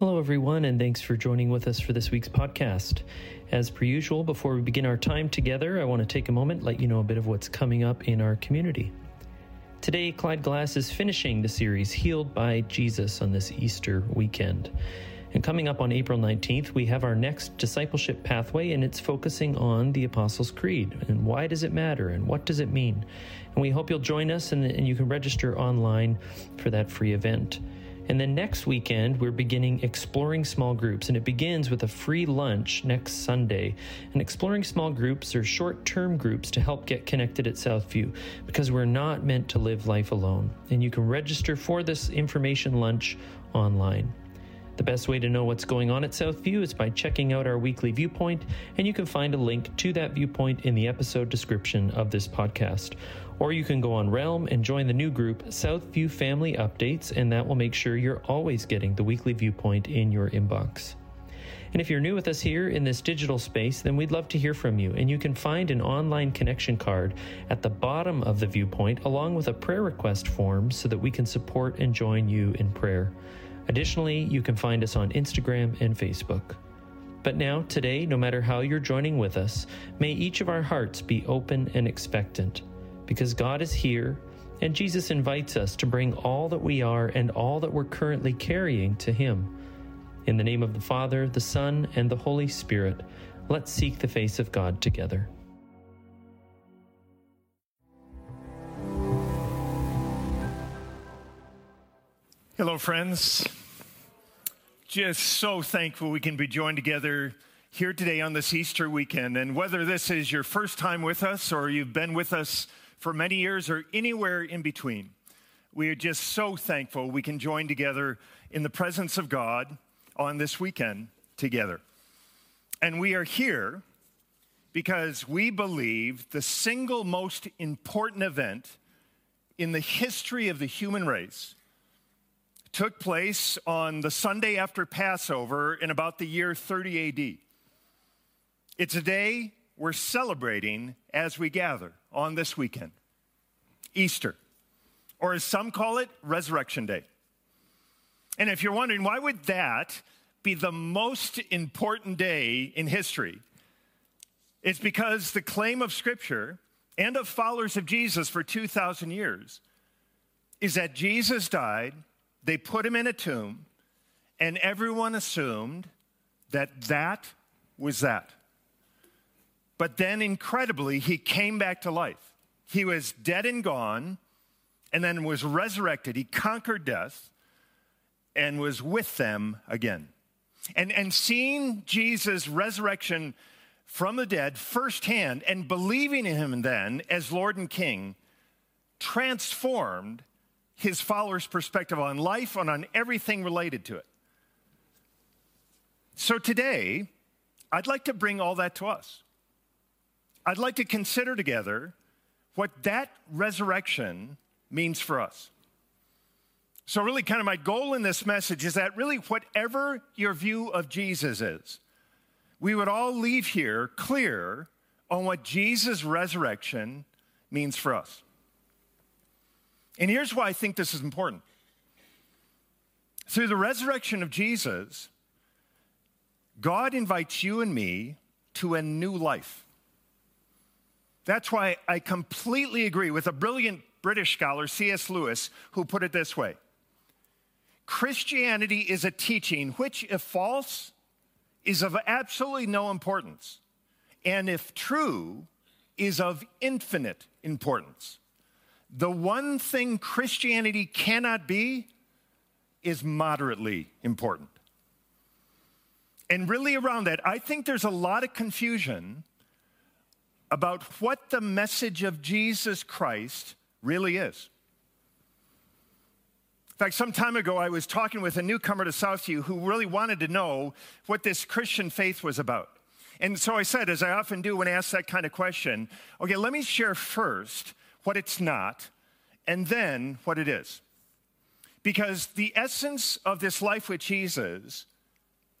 Hello, everyone, and thanks for joining with us for this week's podcast. As per usual, before we begin our time together, I want to take a moment, let you know a bit of what's coming up in our community. Today, Clyde Glass is finishing the series Healed by Jesus on this Easter weekend. And coming up on April 19th, we have our next discipleship pathway, and it's focusing on the Apostles' Creed and why does it matter and what does it mean. And we hope you'll join us, and, and you can register online for that free event. And then next weekend, we're beginning exploring small groups, and it begins with a free lunch next Sunday. And exploring small groups are short term groups to help get connected at Southview because we're not meant to live life alone. And you can register for this information lunch online. The best way to know what's going on at Southview is by checking out our weekly viewpoint, and you can find a link to that viewpoint in the episode description of this podcast. Or you can go on Realm and join the new group Southview Family Updates, and that will make sure you're always getting the weekly viewpoint in your inbox. And if you're new with us here in this digital space, then we'd love to hear from you. And you can find an online connection card at the bottom of the viewpoint, along with a prayer request form so that we can support and join you in prayer. Additionally, you can find us on Instagram and Facebook. But now, today, no matter how you're joining with us, may each of our hearts be open and expectant, because God is here, and Jesus invites us to bring all that we are and all that we're currently carrying to Him. In the name of the Father, the Son, and the Holy Spirit, let's seek the face of God together. Hello, friends. Just so thankful we can be joined together here today on this Easter weekend. And whether this is your first time with us or you've been with us for many years or anywhere in between, we are just so thankful we can join together in the presence of God on this weekend together. And we are here because we believe the single most important event in the history of the human race took place on the Sunday after Passover in about the year 30 AD. It's a day we're celebrating as we gather on this weekend Easter, or as some call it, Resurrection Day. And if you're wondering, why would that be the most important day in history? It's because the claim of Scripture and of followers of Jesus for 2,000 years is that Jesus died they put him in a tomb, and everyone assumed that that was that. But then, incredibly, he came back to life. He was dead and gone, and then was resurrected. He conquered death and was with them again. And, and seeing Jesus' resurrection from the dead firsthand and believing in him then as Lord and King transformed his followers' perspective on life and on everything related to it. So today, I'd like to bring all that to us. I'd like to consider together what that resurrection means for us. So, really, kind of my goal in this message is that really, whatever your view of Jesus is, we would all leave here clear on what Jesus' resurrection means for us. And here's why I think this is important. Through the resurrection of Jesus, God invites you and me to a new life. That's why I completely agree with a brilliant British scholar, C.S. Lewis, who put it this way Christianity is a teaching which, if false, is of absolutely no importance, and if true, is of infinite importance. The one thing Christianity cannot be is moderately important. And really, around that, I think there's a lot of confusion about what the message of Jesus Christ really is. In fact, some time ago, I was talking with a newcomer to Southview who really wanted to know what this Christian faith was about. And so I said, as I often do when asked that kind of question, okay, let me share first what it's not, and then what it is. Because the essence of this life with Jesus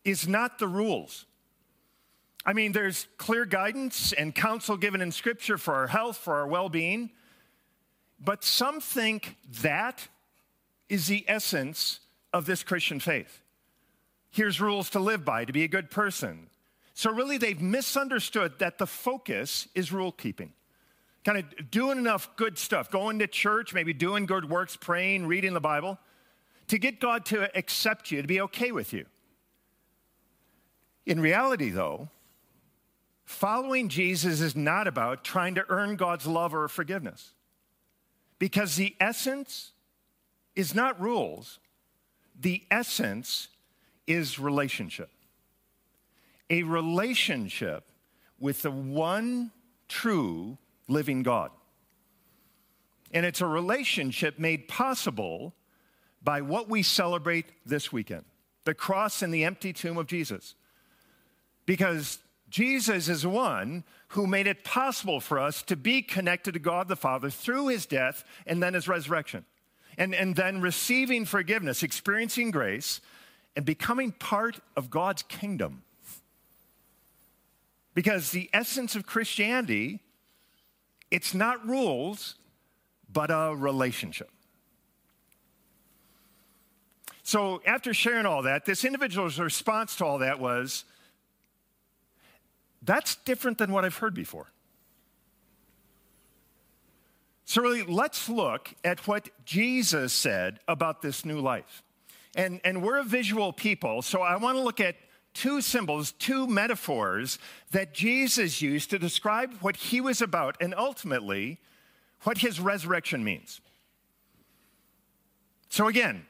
is not the rules. I mean, there's clear guidance and counsel given in Scripture for our health, for our well being, but some think that is the essence of this Christian faith. Here's rules to live by to be a good person. So, really, they've misunderstood that the focus is rule keeping. Kind of doing enough good stuff, going to church, maybe doing good works, praying, reading the Bible, to get God to accept you, to be okay with you. In reality, though, following Jesus is not about trying to earn God's love or forgiveness. Because the essence is not rules, the essence is relationship. A relationship with the one true living God. And it's a relationship made possible by what we celebrate this weekend the cross and the empty tomb of Jesus. Because Jesus is one who made it possible for us to be connected to God the Father through his death and then his resurrection. And, and then receiving forgiveness, experiencing grace, and becoming part of God's kingdom. Because the essence of Christianity, it's not rules, but a relationship. So, after sharing all that, this individual's response to all that was, That's different than what I've heard before. So, really, let's look at what Jesus said about this new life. And, and we're a visual people, so I want to look at two symbols, two metaphors that Jesus used to describe what he was about and ultimately what his resurrection means. So, again,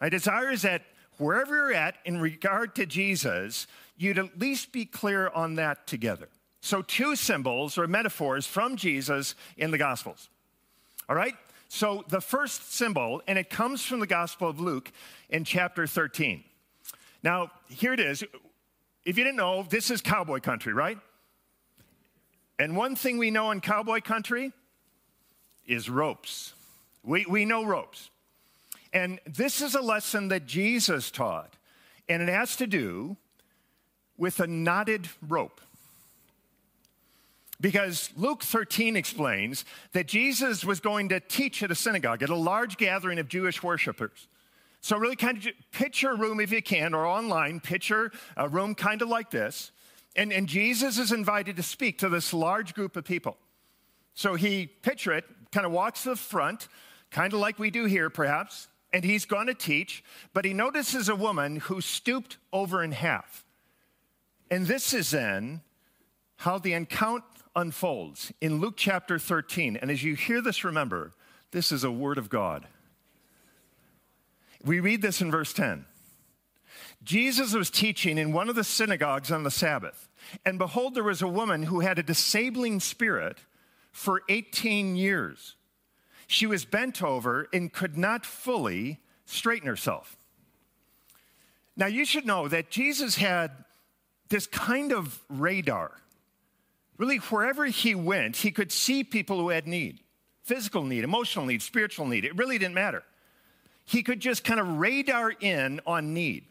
my desire is that wherever you're at in regard to Jesus, you'd at least be clear on that together. So, two symbols or metaphors from Jesus in the Gospels. All right? So, the first symbol, and it comes from the Gospel of Luke in chapter 13. Now, here it is. If you didn't know, this is cowboy country, right? And one thing we know in cowboy country is ropes. We, we know ropes. And this is a lesson that Jesus taught, and it has to do with a knotted rope. Because Luke 13 explains that Jesus was going to teach at a synagogue, at a large gathering of Jewish worshipers. So, really, kind of picture a room if you can, or online, picture a uh, room kind of like this. And, and Jesus is invited to speak to this large group of people. So, he, picture it, kind of walks to the front, kind of like we do here, perhaps and he's going to teach, but he notices a woman who stooped over in half. And this is then how the account unfolds in Luke chapter 13. And as you hear this, remember, this is a word of God. We read this in verse 10. Jesus was teaching in one of the synagogues on the Sabbath, and behold, there was a woman who had a disabling spirit for 18 years. She was bent over and could not fully straighten herself. Now, you should know that Jesus had this kind of radar. Really, wherever he went, he could see people who had need physical need, emotional need, spiritual need. It really didn't matter. He could just kind of radar in on need.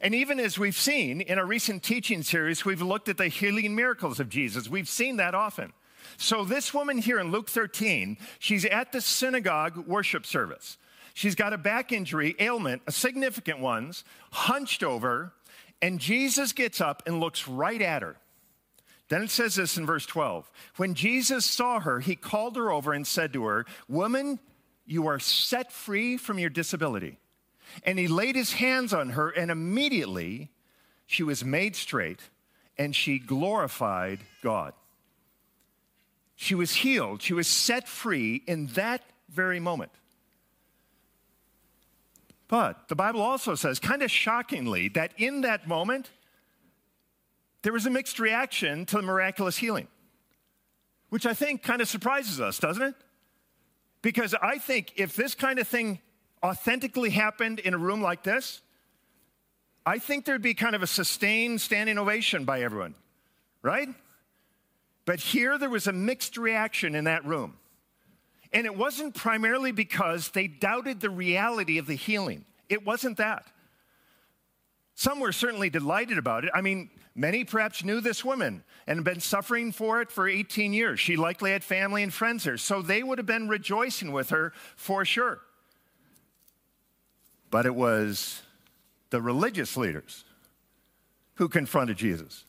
And even as we've seen in a recent teaching series, we've looked at the healing miracles of Jesus. We've seen that often. So, this woman here in Luke 13, she's at the synagogue worship service. She's got a back injury, ailment, a significant one, hunched over, and Jesus gets up and looks right at her. Then it says this in verse 12. When Jesus saw her, he called her over and said to her, Woman, you are set free from your disability. And he laid his hands on her, and immediately she was made straight and she glorified God. She was healed, she was set free in that very moment. But the Bible also says, kind of shockingly, that in that moment, there was a mixed reaction to the miraculous healing, which I think kind of surprises us, doesn't it? Because I think if this kind of thing authentically happened in a room like this, I think there'd be kind of a sustained standing ovation by everyone, right? But here there was a mixed reaction in that room. And it wasn't primarily because they doubted the reality of the healing, it wasn't that. Some were certainly delighted about it. I mean, many perhaps knew this woman and had been suffering for it for 18 years. She likely had family and friends there, so they would have been rejoicing with her for sure. But it was the religious leaders who confronted Jesus.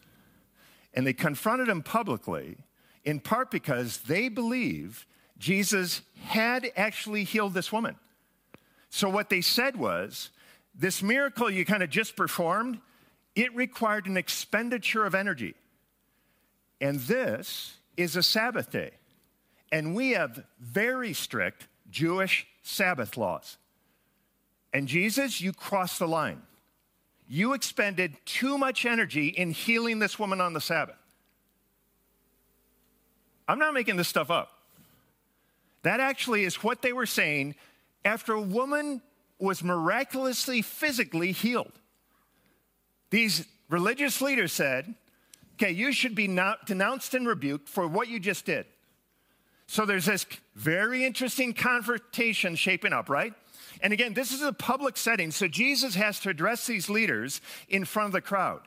And they confronted him publicly, in part because they believed Jesus had actually healed this woman. So what they said was, this miracle you kind of just performed, it required an expenditure of energy. And this is a Sabbath day. And we have very strict Jewish Sabbath laws. And Jesus, you crossed the line. You expended too much energy in healing this woman on the Sabbath. I'm not making this stuff up. That actually is what they were saying after a woman was miraculously physically healed. These religious leaders said, okay, you should be denounced and rebuked for what you just did. So there's this very interesting confrontation shaping up, right? And again, this is a public setting, so Jesus has to address these leaders in front of the crowd.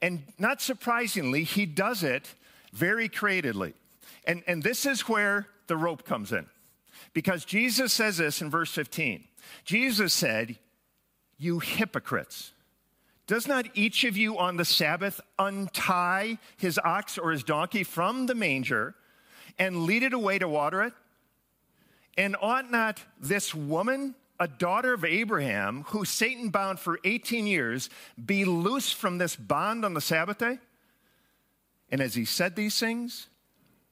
And not surprisingly, he does it very creatively. And, and this is where the rope comes in. Because Jesus says this in verse 15. Jesus said, You hypocrites. Does not each of you on the Sabbath untie his ox or his donkey from the manger and lead it away to water it? And ought not this woman, a daughter of Abraham, who Satan bound for 18 years, be loosed from this bond on the Sabbath day? And as he said these things,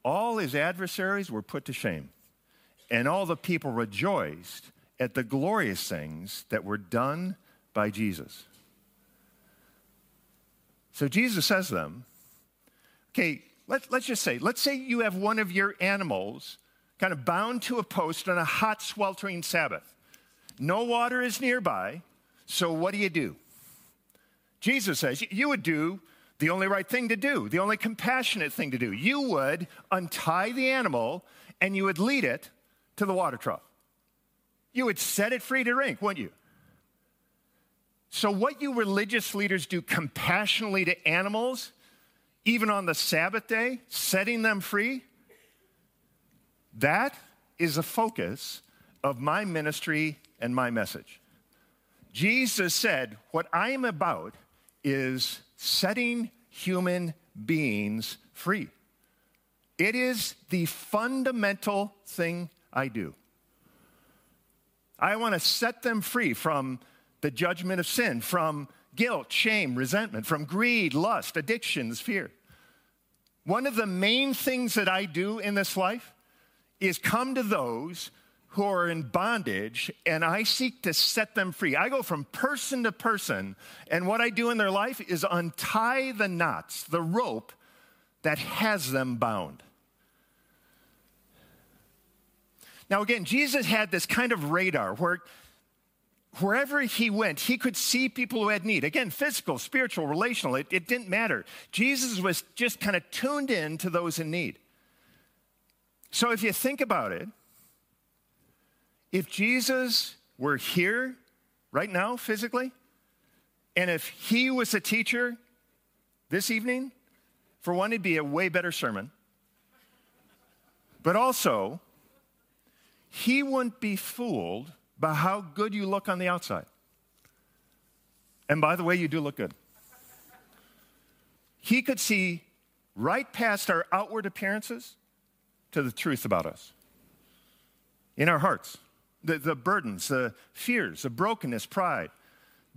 all his adversaries were put to shame, and all the people rejoiced at the glorious things that were done by Jesus. So Jesus says to them, okay, let, let's just say, let's say you have one of your animals kind of bound to a post on a hot, sweltering Sabbath. No water is nearby, so what do you do? Jesus says you would do the only right thing to do, the only compassionate thing to do. You would untie the animal and you would lead it to the water trough. You would set it free to drink, wouldn't you? So, what you religious leaders do compassionately to animals, even on the Sabbath day, setting them free, that is the focus of my ministry and my message. Jesus said, What I am about is setting human beings free. It is the fundamental thing I do. I want to set them free from the judgment of sin, from guilt, shame, resentment, from greed, lust, addictions, fear. One of the main things that I do in this life is come to those who are in bondage and I seek to set them free. I go from person to person, and what I do in their life is untie the knots, the rope that has them bound. Now, again, Jesus had this kind of radar where wherever he went, he could see people who had need. Again, physical, spiritual, relational, it, it didn't matter. Jesus was just kind of tuned in to those in need. So if you think about it, if Jesus were here right now physically, and if he was a teacher this evening, for one, it'd be a way better sermon. But also, he wouldn't be fooled by how good you look on the outside. And by the way, you do look good. He could see right past our outward appearances to the truth about us in our hearts, the, the burdens, the fears, the brokenness, pride,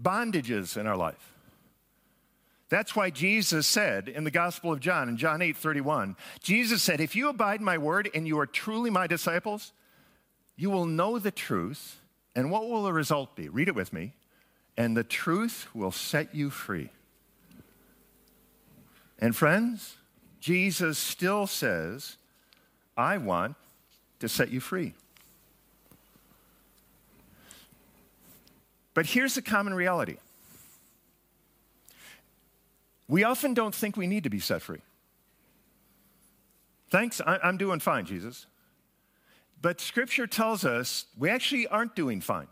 bondages in our life. That's why Jesus said in the Gospel of John, in John 8 31, Jesus said, If you abide my word and you are truly my disciples, you will know the truth, and what will the result be? Read it with me. And the truth will set you free. And friends, Jesus still says, I want to set you free. But here's the common reality we often don't think we need to be set free. Thanks, I'm doing fine, Jesus. But scripture tells us we actually aren't doing fine.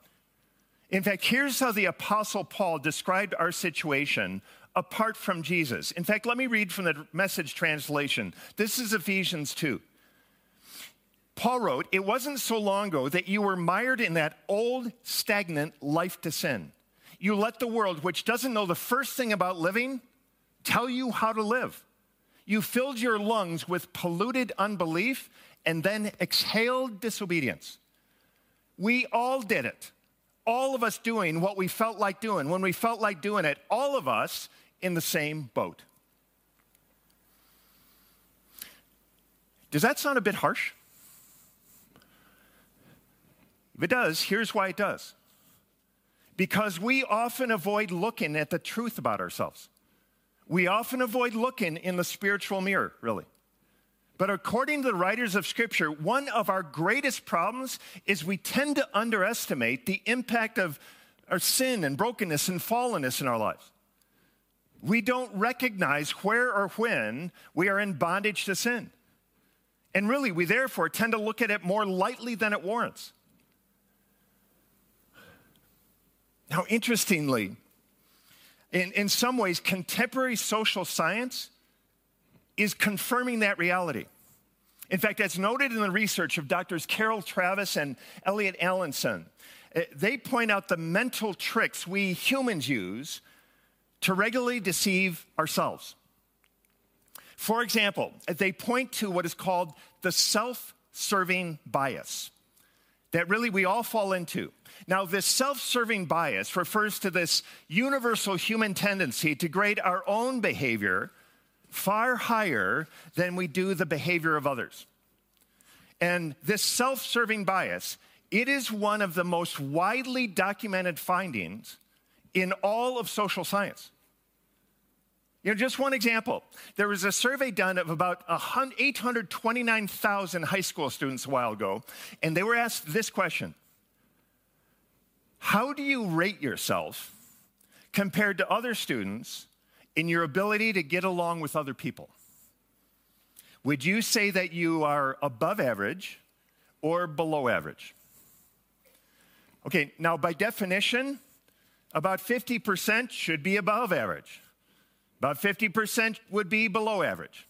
In fact, here's how the Apostle Paul described our situation apart from Jesus. In fact, let me read from the message translation. This is Ephesians 2. Paul wrote, It wasn't so long ago that you were mired in that old, stagnant life to sin. you let the world, which doesn't know the first thing about living, tell you how to live. You filled your lungs with polluted unbelief and then exhaled disobedience. We all did it. All of us doing what we felt like doing when we felt like doing it, all of us in the same boat. Does that sound a bit harsh? If it does, here's why it does. Because we often avoid looking at the truth about ourselves. We often avoid looking in the spiritual mirror, really. But according to the writers of Scripture, one of our greatest problems is we tend to underestimate the impact of our sin and brokenness and fallenness in our lives. We don't recognize where or when we are in bondage to sin. And really, we therefore tend to look at it more lightly than it warrants. Now, interestingly, in, in some ways, contemporary social science is confirming that reality. In fact, as noted in the research of doctors Carol Tavris and Elliot Aronson, eh, they point out the mental tricks we humans use to regularly deceive ourselves. For example, they point to what is called the self serving bias that really we all fall into. Now, this self serving bias refers to this universal human tendency to grade our own behavior far higher than we do the behavior of others. And this self serving bias, it is one of the most widely documented findings in all of social science. You know, just one example. There was a survey done of about 829,000 high school students a while ago, and they were asked this question How do you rate yourself compared to other students in your ability to get along with other people? Would you say that you are above average or below average? Okay, now by definition, about 50% should be above average. About 50% would be below average.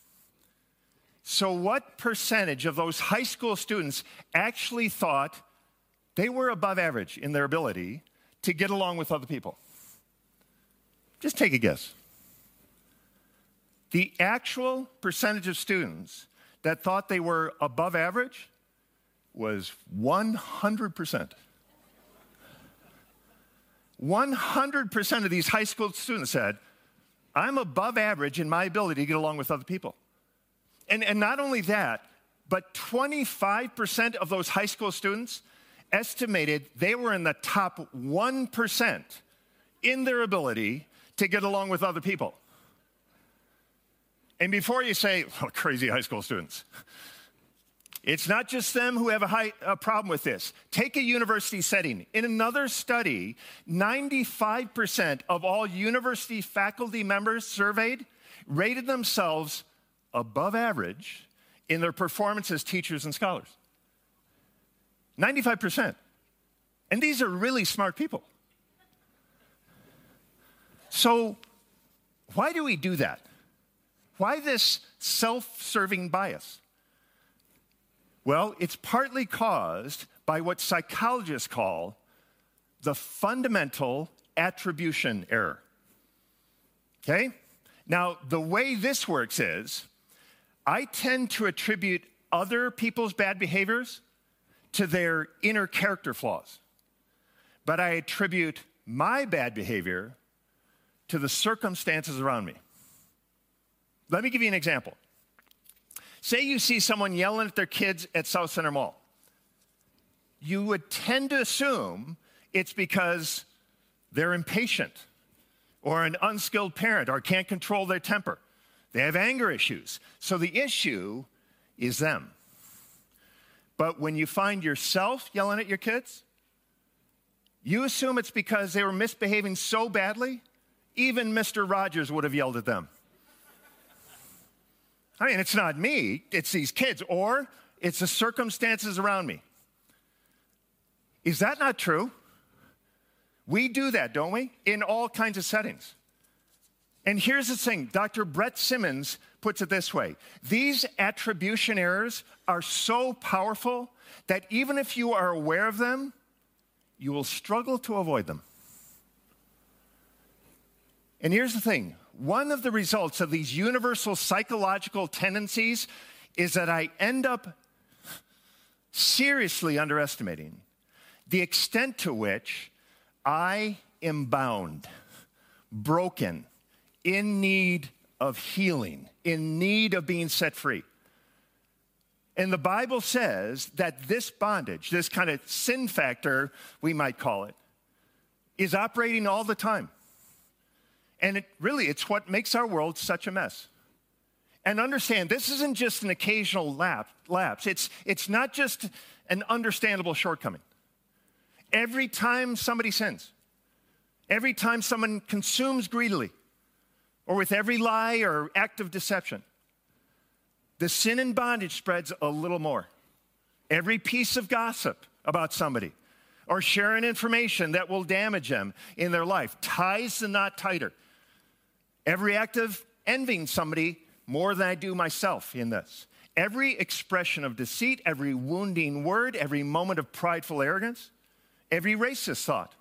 So, what percentage of those high school students actually thought they were above average in their ability to get along with other people? Just take a guess. The actual percentage of students that thought they were above average was 100%. 100% of these high school students said, I'm above average in my ability to get along with other people. And, and not only that, but 25% of those high school students estimated they were in the top 1% in their ability to get along with other people. And before you say, crazy high school students, it's not just them who have a, high, a problem with this. Take a university setting. In another study, 95% of all university faculty members surveyed rated themselves above average in their performance as teachers and scholars. 95%. And these are really smart people. So, why do we do that? Why this self serving bias? Well, it's partly caused by what psychologists call the fundamental attribution error. Okay? Now, the way this works is I tend to attribute other people's bad behaviors to their inner character flaws, but I attribute my bad behavior to the circumstances around me. Let me give you an example. Say you see someone yelling at their kids at Southcentre Mall. You would tend to assume it's because they're impatient or an unskilled parent or can't control their temper. They have anger issues. So the issue is them. But when you find yourself yelling at your kids, you assume it's because they were misbehaving so badly, even Mr. Rogers would have yelled at them. I mean, it's not me, it's these kids, or it's the circumstances around me. Is that not true? We do that, don't we? In all kinds of settings. And here's the thing Dr. Brett Simmons puts it this way these attribution errors are so powerful that even if you are aware of them, you will struggle to avoid them. And here's the thing one of the results of these universal psychological tendencies is that I end up seriously underestimating the extent to which I am bound, broken, in need of healing, in need of being set free. And the Bible says that this bondage, this kind of sin factor, we might call it, is operating all the time. And it really, it's what makes our world such a mess. And understand, this isn't just an occasional lapse. It's, it's not just an understandable shortcoming. Every time somebody sins, every time someone consumes greedily, or with every lie or act of deception, the sin and bondage spreads a little more. Every piece of gossip about somebody or sharing information that will damage them in their life ties the knot tighter. Every act of envying somebody more than I do myself in this. Every expression of deceit, every wounding word, every moment of prideful arrogance, every racist thought,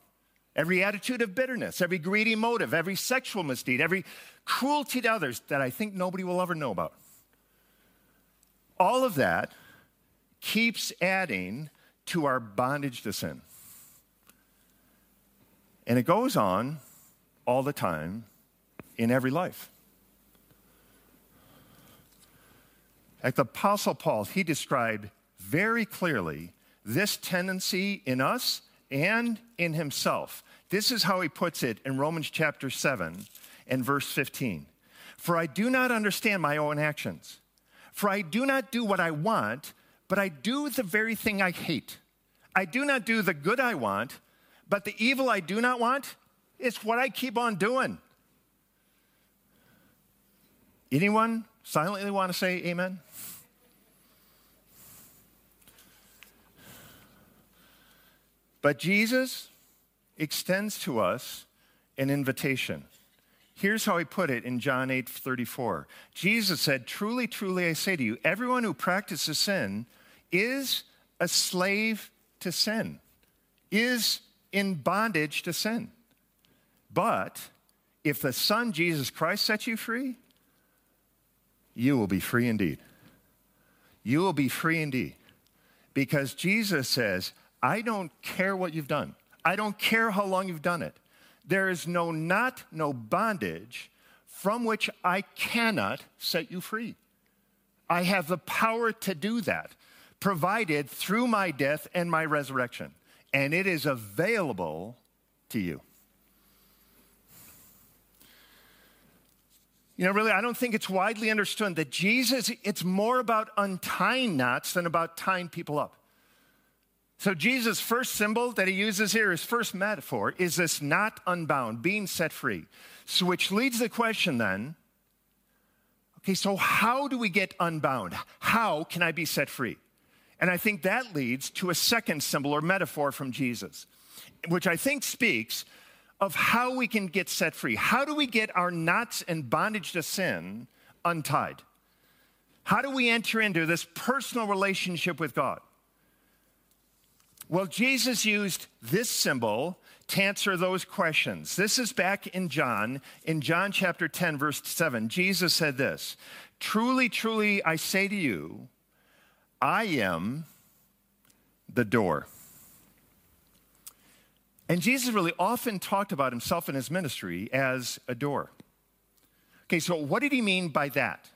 every attitude of bitterness, every greedy motive, every sexual misdeed, every cruelty to others that I think nobody will ever know about. All of that keeps adding to our bondage to sin. And it goes on all the time in every life. Like the Apostle Paul, he described very clearly this tendency in us and in himself. This is how he puts it in Romans chapter 7 and verse 15. For I do not understand my own actions. For I do not do what I want, but I do the very thing I hate. I do not do the good I want, but the evil I do not want is what I keep on doing. Anyone silently want to say amen? But Jesus extends to us an invitation. Here's how he put it in John 8 34. Jesus said, Truly, truly, I say to you, everyone who practices sin is a slave to sin, is in bondage to sin. But if the Son, Jesus Christ, sets you free, you will be free indeed. You will be free indeed. Because Jesus says, I don't care what you've done. I don't care how long you've done it. There is no knot, no bondage from which I cannot set you free. I have the power to do that, provided through my death and my resurrection. And it is available to you. You know, really, I don't think it's widely understood that Jesus, it's more about untying knots than about tying people up. So, Jesus' first symbol that he uses here, his first metaphor, is this knot unbound, being set free. So, which leads the question then okay, so how do we get unbound? How can I be set free? And I think that leads to a second symbol or metaphor from Jesus, which I think speaks of how we can get set free. How do we get our knots and bondage to sin untied? How do we enter into this personal relationship with God? Well, Jesus used this symbol to answer those questions. This is back in John, in John chapter 10, verse 7. Jesus said this Truly, truly, I say to you, I am the door. And Jesus really often talked about himself and his ministry as a door. Okay, so what did he mean by that?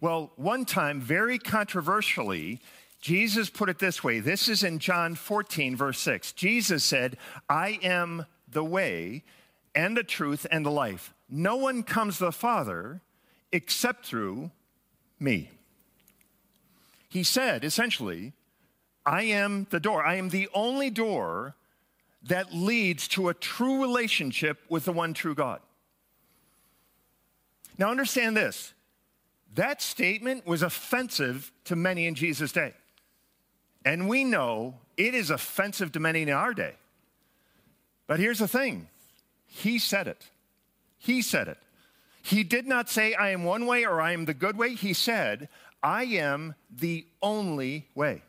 Well, one time, very controversially, Jesus put it this way this is in John 14, verse 6. Jesus said, I am the way and the truth and the life. No one comes to the Father except through me. He said, essentially, I am the door. I am the only door that leads to a true relationship with the one true God. Now, understand this that statement was offensive to many in Jesus' day. And we know it is offensive to many in our day. But here's the thing He said it. He said it. He did not say, I am one way or I am the good way. He said, I am the only way.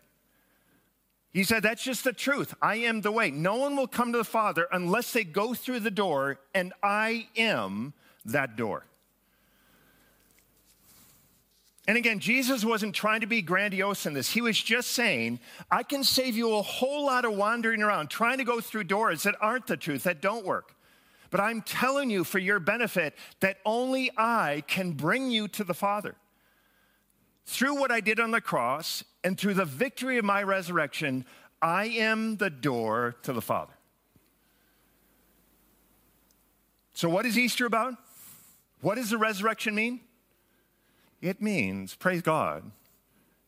He said, That's just the truth. I am the way. No one will come to the Father unless they go through the door, and I am that door. And again, Jesus wasn't trying to be grandiose in this. He was just saying, I can save you a whole lot of wandering around, trying to go through doors that aren't the truth, that don't work. But I'm telling you for your benefit that only I can bring you to the Father. Through what I did on the cross and through the victory of my resurrection, I am the door to the Father. So, what is Easter about? What does the resurrection mean? It means, praise God,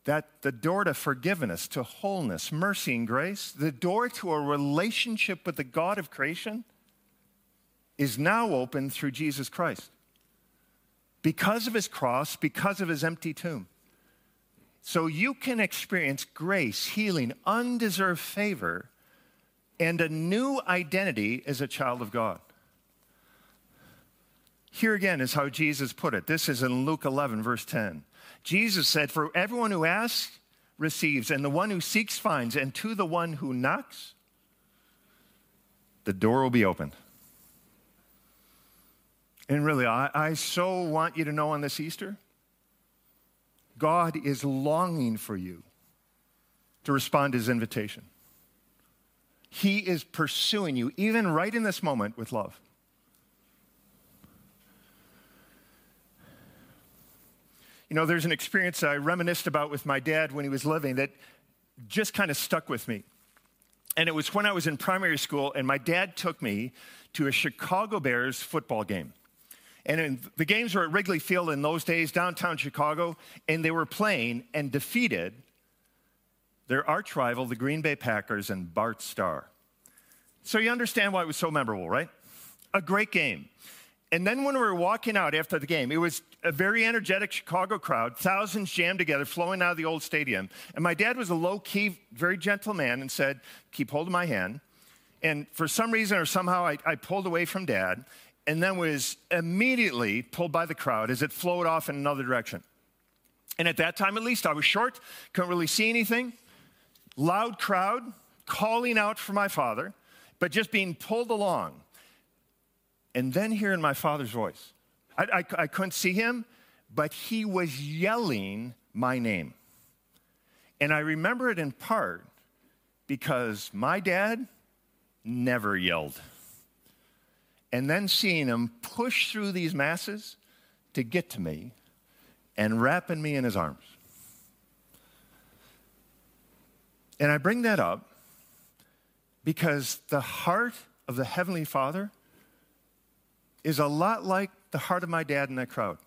that the door to forgiveness, to wholeness, mercy, and grace, the door to a relationship with the God of creation, is now open through Jesus Christ. Because of his cross, because of his empty tomb. So you can experience grace, healing, undeserved favor, and a new identity as a child of God. Here again is how Jesus put it. This is in Luke 11, verse 10. Jesus said, For everyone who asks receives, and the one who seeks finds, and to the one who knocks, the door will be opened. And really, I, I so want you to know on this Easter, God is longing for you to respond to his invitation. He is pursuing you, even right in this moment, with love. You know, there's an experience I reminisced about with my dad when he was living that just kind of stuck with me. And it was when I was in primary school, and my dad took me to a Chicago Bears football game. And the games were at Wrigley Field in those days, downtown Chicago, and they were playing and defeated their arch rival, the Green Bay Packers, and Bart Starr. So you understand why it was so memorable, right? A great game. And then when we were walking out after the game, it was a very energetic Chicago crowd, thousands jammed together, flowing out of the old stadium. And my dad was a low key, very gentle man and said, Keep hold of my hand. And for some reason or somehow, I, I pulled away from dad and then was immediately pulled by the crowd as it flowed off in another direction. And at that time, at least, I was short, couldn't really see anything. Loud crowd calling out for my father, but just being pulled along and then hearing my father's voice. I, I, I couldn't see him, but he was yelling my name. And I remember it in part because my dad never yelled. And then seeing him push through these masses to get to me and wrapping me in his arms. And I bring that up because the heart of the Heavenly Father is a lot like the heart of my dad in that crowd.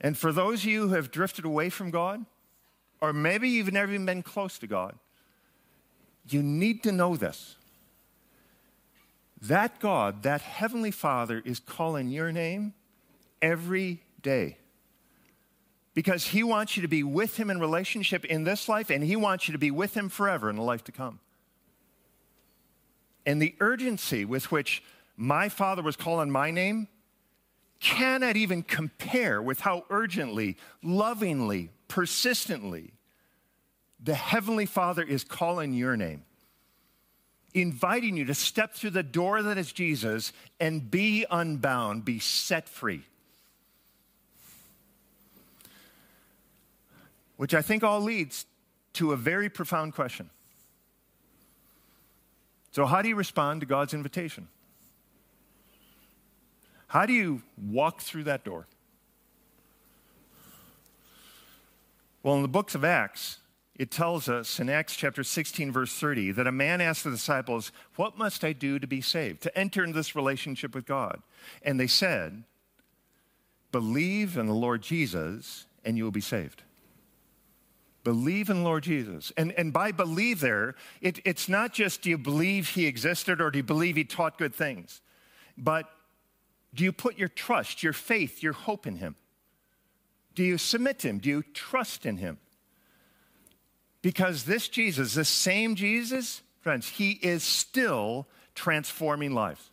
And for those of you who have drifted away from God, or maybe you've never even been close to God, you need to know this. That God, that Heavenly Father, is calling your name every day. Because He wants you to be with Him in relationship in this life, and He wants you to be with Him forever in the life to come. And the urgency with which my father was calling my name cannot even compare with how urgently, lovingly, persistently the Heavenly Father is calling your name, inviting you to step through the door that is Jesus and be unbound, be set free. Which I think all leads to a very profound question so, how do you respond to God's invitation? How do you walk through that door? Well, in the books of Acts, it tells us in Acts chapter 16, verse 30, that a man asked the disciples, What must I do to be saved, to enter into this relationship with God? And they said, Believe in the Lord Jesus, and you will be saved. Believe in Lord Jesus. And, and by believe there, it, it's not just do you believe he existed or do you believe he taught good things, but do you put your trust, your faith, your hope in him? Do you submit to him? Do you trust in him? Because this Jesus, this same Jesus, friends, he is still transforming lives.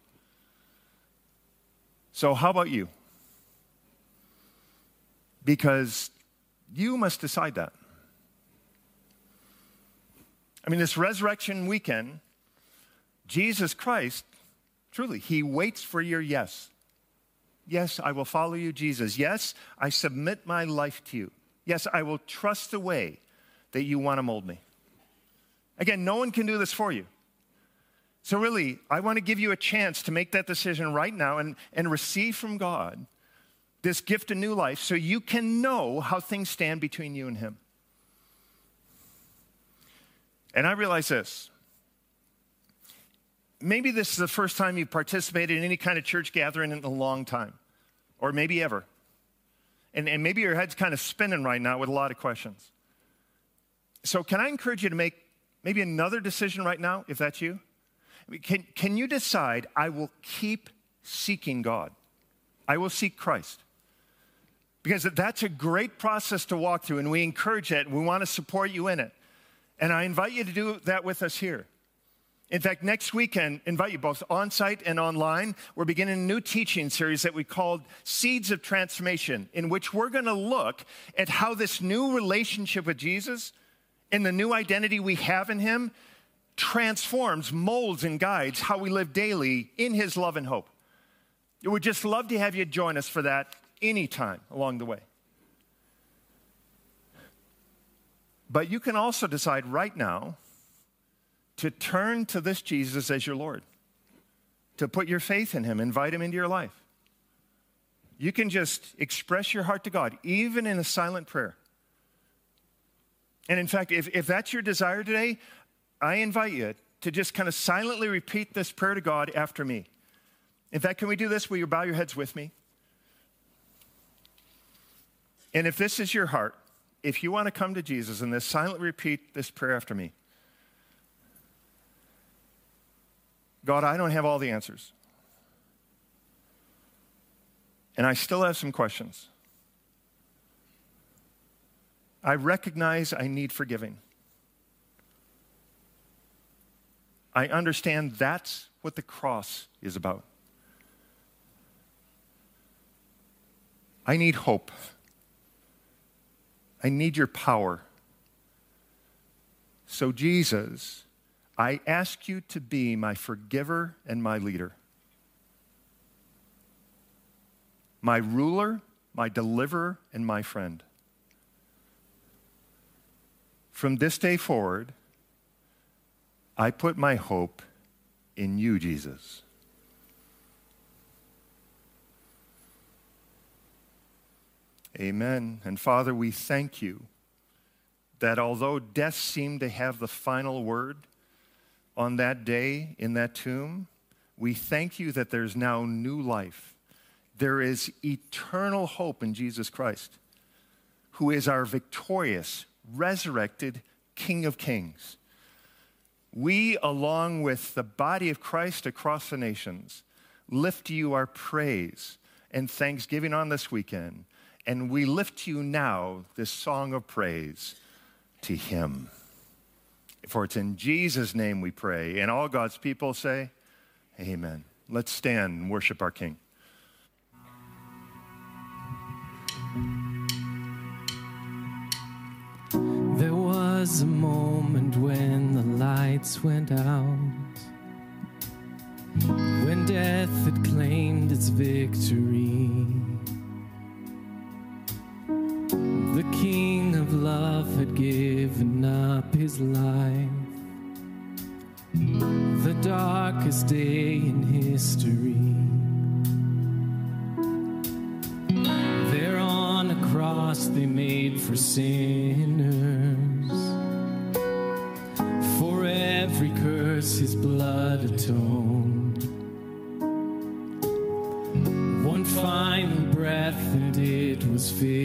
So, how about you? Because you must decide that. I mean, this resurrection weekend, Jesus Christ, truly, he waits for your yes. Yes, I will follow you, Jesus. Yes, I submit my life to you. Yes, I will trust the way that you want to mold me. Again, no one can do this for you. So, really, I want to give you a chance to make that decision right now and, and receive from God this gift of new life so you can know how things stand between you and Him. And I realize this. Maybe this is the first time you've participated in any kind of church gathering in a long time, or maybe ever. And, and maybe your head's kind of spinning right now with a lot of questions. So, can I encourage you to make maybe another decision right now, if that's you? Can, can you decide, I will keep seeking God? I will seek Christ. Because that's a great process to walk through, and we encourage and we want to support you in it. And I invite you to do that with us here. In fact, next weekend, invite you both on site and online. We're beginning a new teaching series that we called Seeds of Transformation, in which we're going to look at how this new relationship with Jesus and the new identity we have in Him transforms, molds, and guides how we live daily in His love and hope. We would just love to have you join us for that anytime along the way. But you can also decide right now to turn to this Jesus as your Lord, to put your faith in Him, invite Him into your life. You can just express your heart to God, even in a silent prayer. And in fact, if, if that's your desire today, I invite you to just kind of silently repeat this prayer to God after me. In fact, can we do this? Will you bow your heads with me? And if this is your heart, if you want to come to Jesus and this silently repeat this prayer after me God, I don't have all the answers. And I still have some questions. I recognize I need forgiving. I understand that's what the cross is about. I need hope. I need your power. So, Jesus, I ask you to be my forgiver and my leader, my ruler, my deliverer, and my friend. From this day forward, I put my hope in you, Jesus. Amen. And Father, we thank you that although death seemed to have the final word on that day in that tomb, we thank you that there's now new life. There is eternal hope in Jesus Christ, who is our victorious, resurrected King of Kings. We, along with the body of Christ across the nations, lift you our praise and thanksgiving on this weekend and we lift you now this song of praise to him. For it's in Jesus' name we pray. And all God's people say, Amen. Let's stand and worship our King. Was a moment when the lights went out, when death had claimed its victory. The King of love had given up his life. The darkest day in history. There on a cross they made for sinners. Atoned. One final breath and it was finished.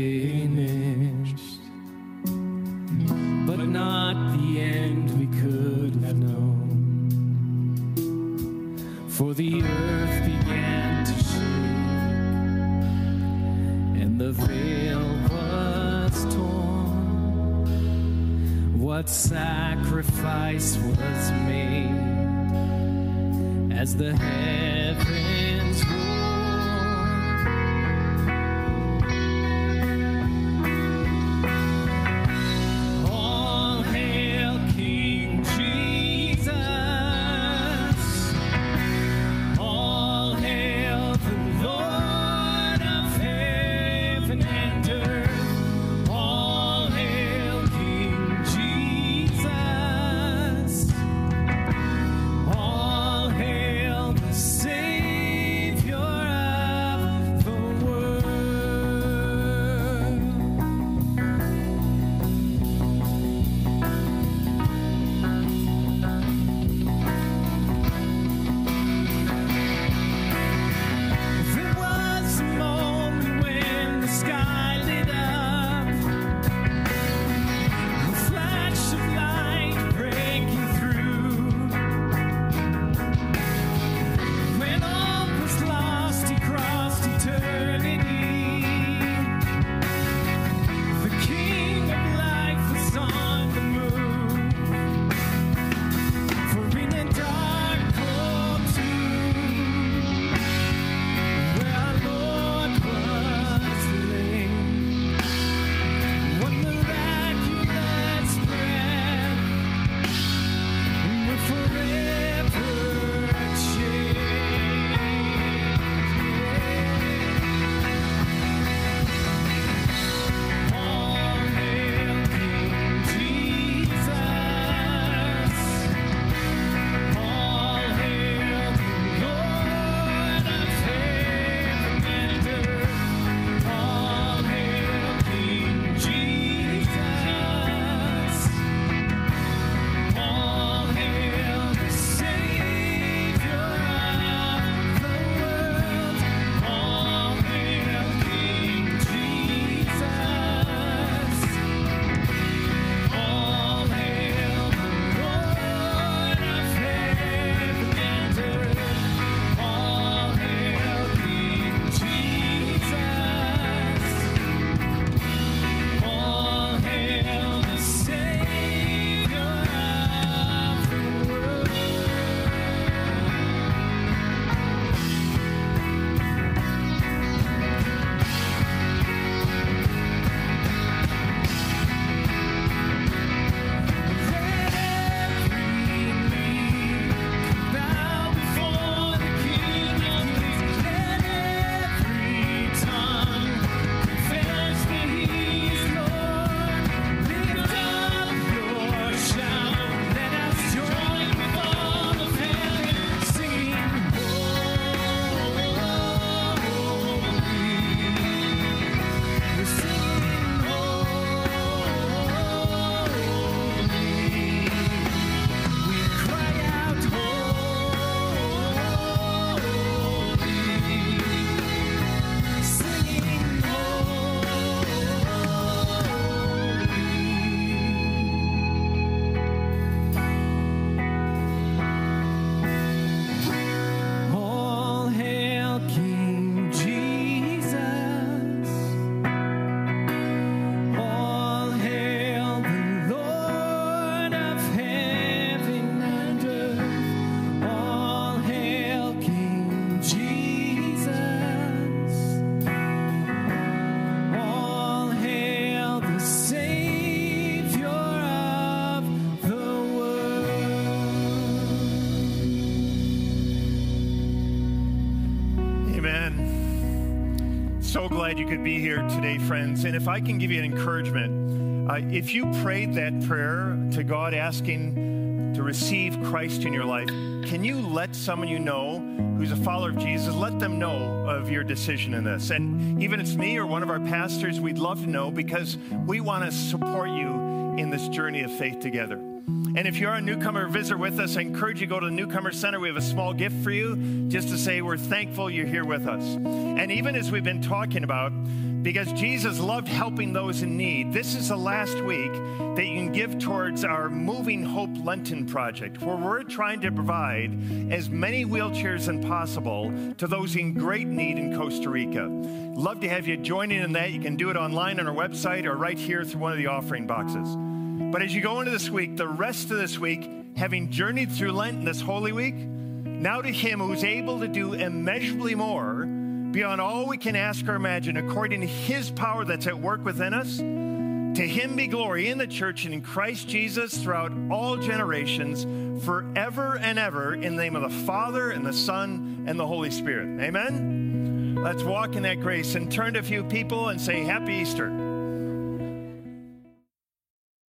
Glad you could be here today, friends. And if I can give you an encouragement, uh, if you prayed that prayer to God asking to receive Christ in your life, can you let someone you know who's a follower of Jesus, let them know of your decision in this? And even if it's me or one of our pastors, we'd love to know because we want to support you in this journey of faith together. And if you're a newcomer, visitor with us. I encourage you to go to the Newcomer Center. We have a small gift for you just to say we're thankful you're here with us. And even as we've been talking about, because Jesus loved helping those in need, this is the last week that you can give towards our Moving Hope Lenten project, where we're trying to provide as many wheelchairs as possible to those in great need in Costa Rica. Love to have you joining in that. You can do it online on our website or right here through one of the offering boxes. But as you go into this week, the rest of this week, having journeyed through Lent this Holy Week, now to Him who's able to do immeasurably more beyond all we can ask or imagine, according to His power that's at work within us, to Him be glory in the church and in Christ Jesus throughout all generations, forever and ever, in the name of the Father and the Son and the Holy Spirit. Amen? Let's walk in that grace and turn to a few people and say, Happy Easter.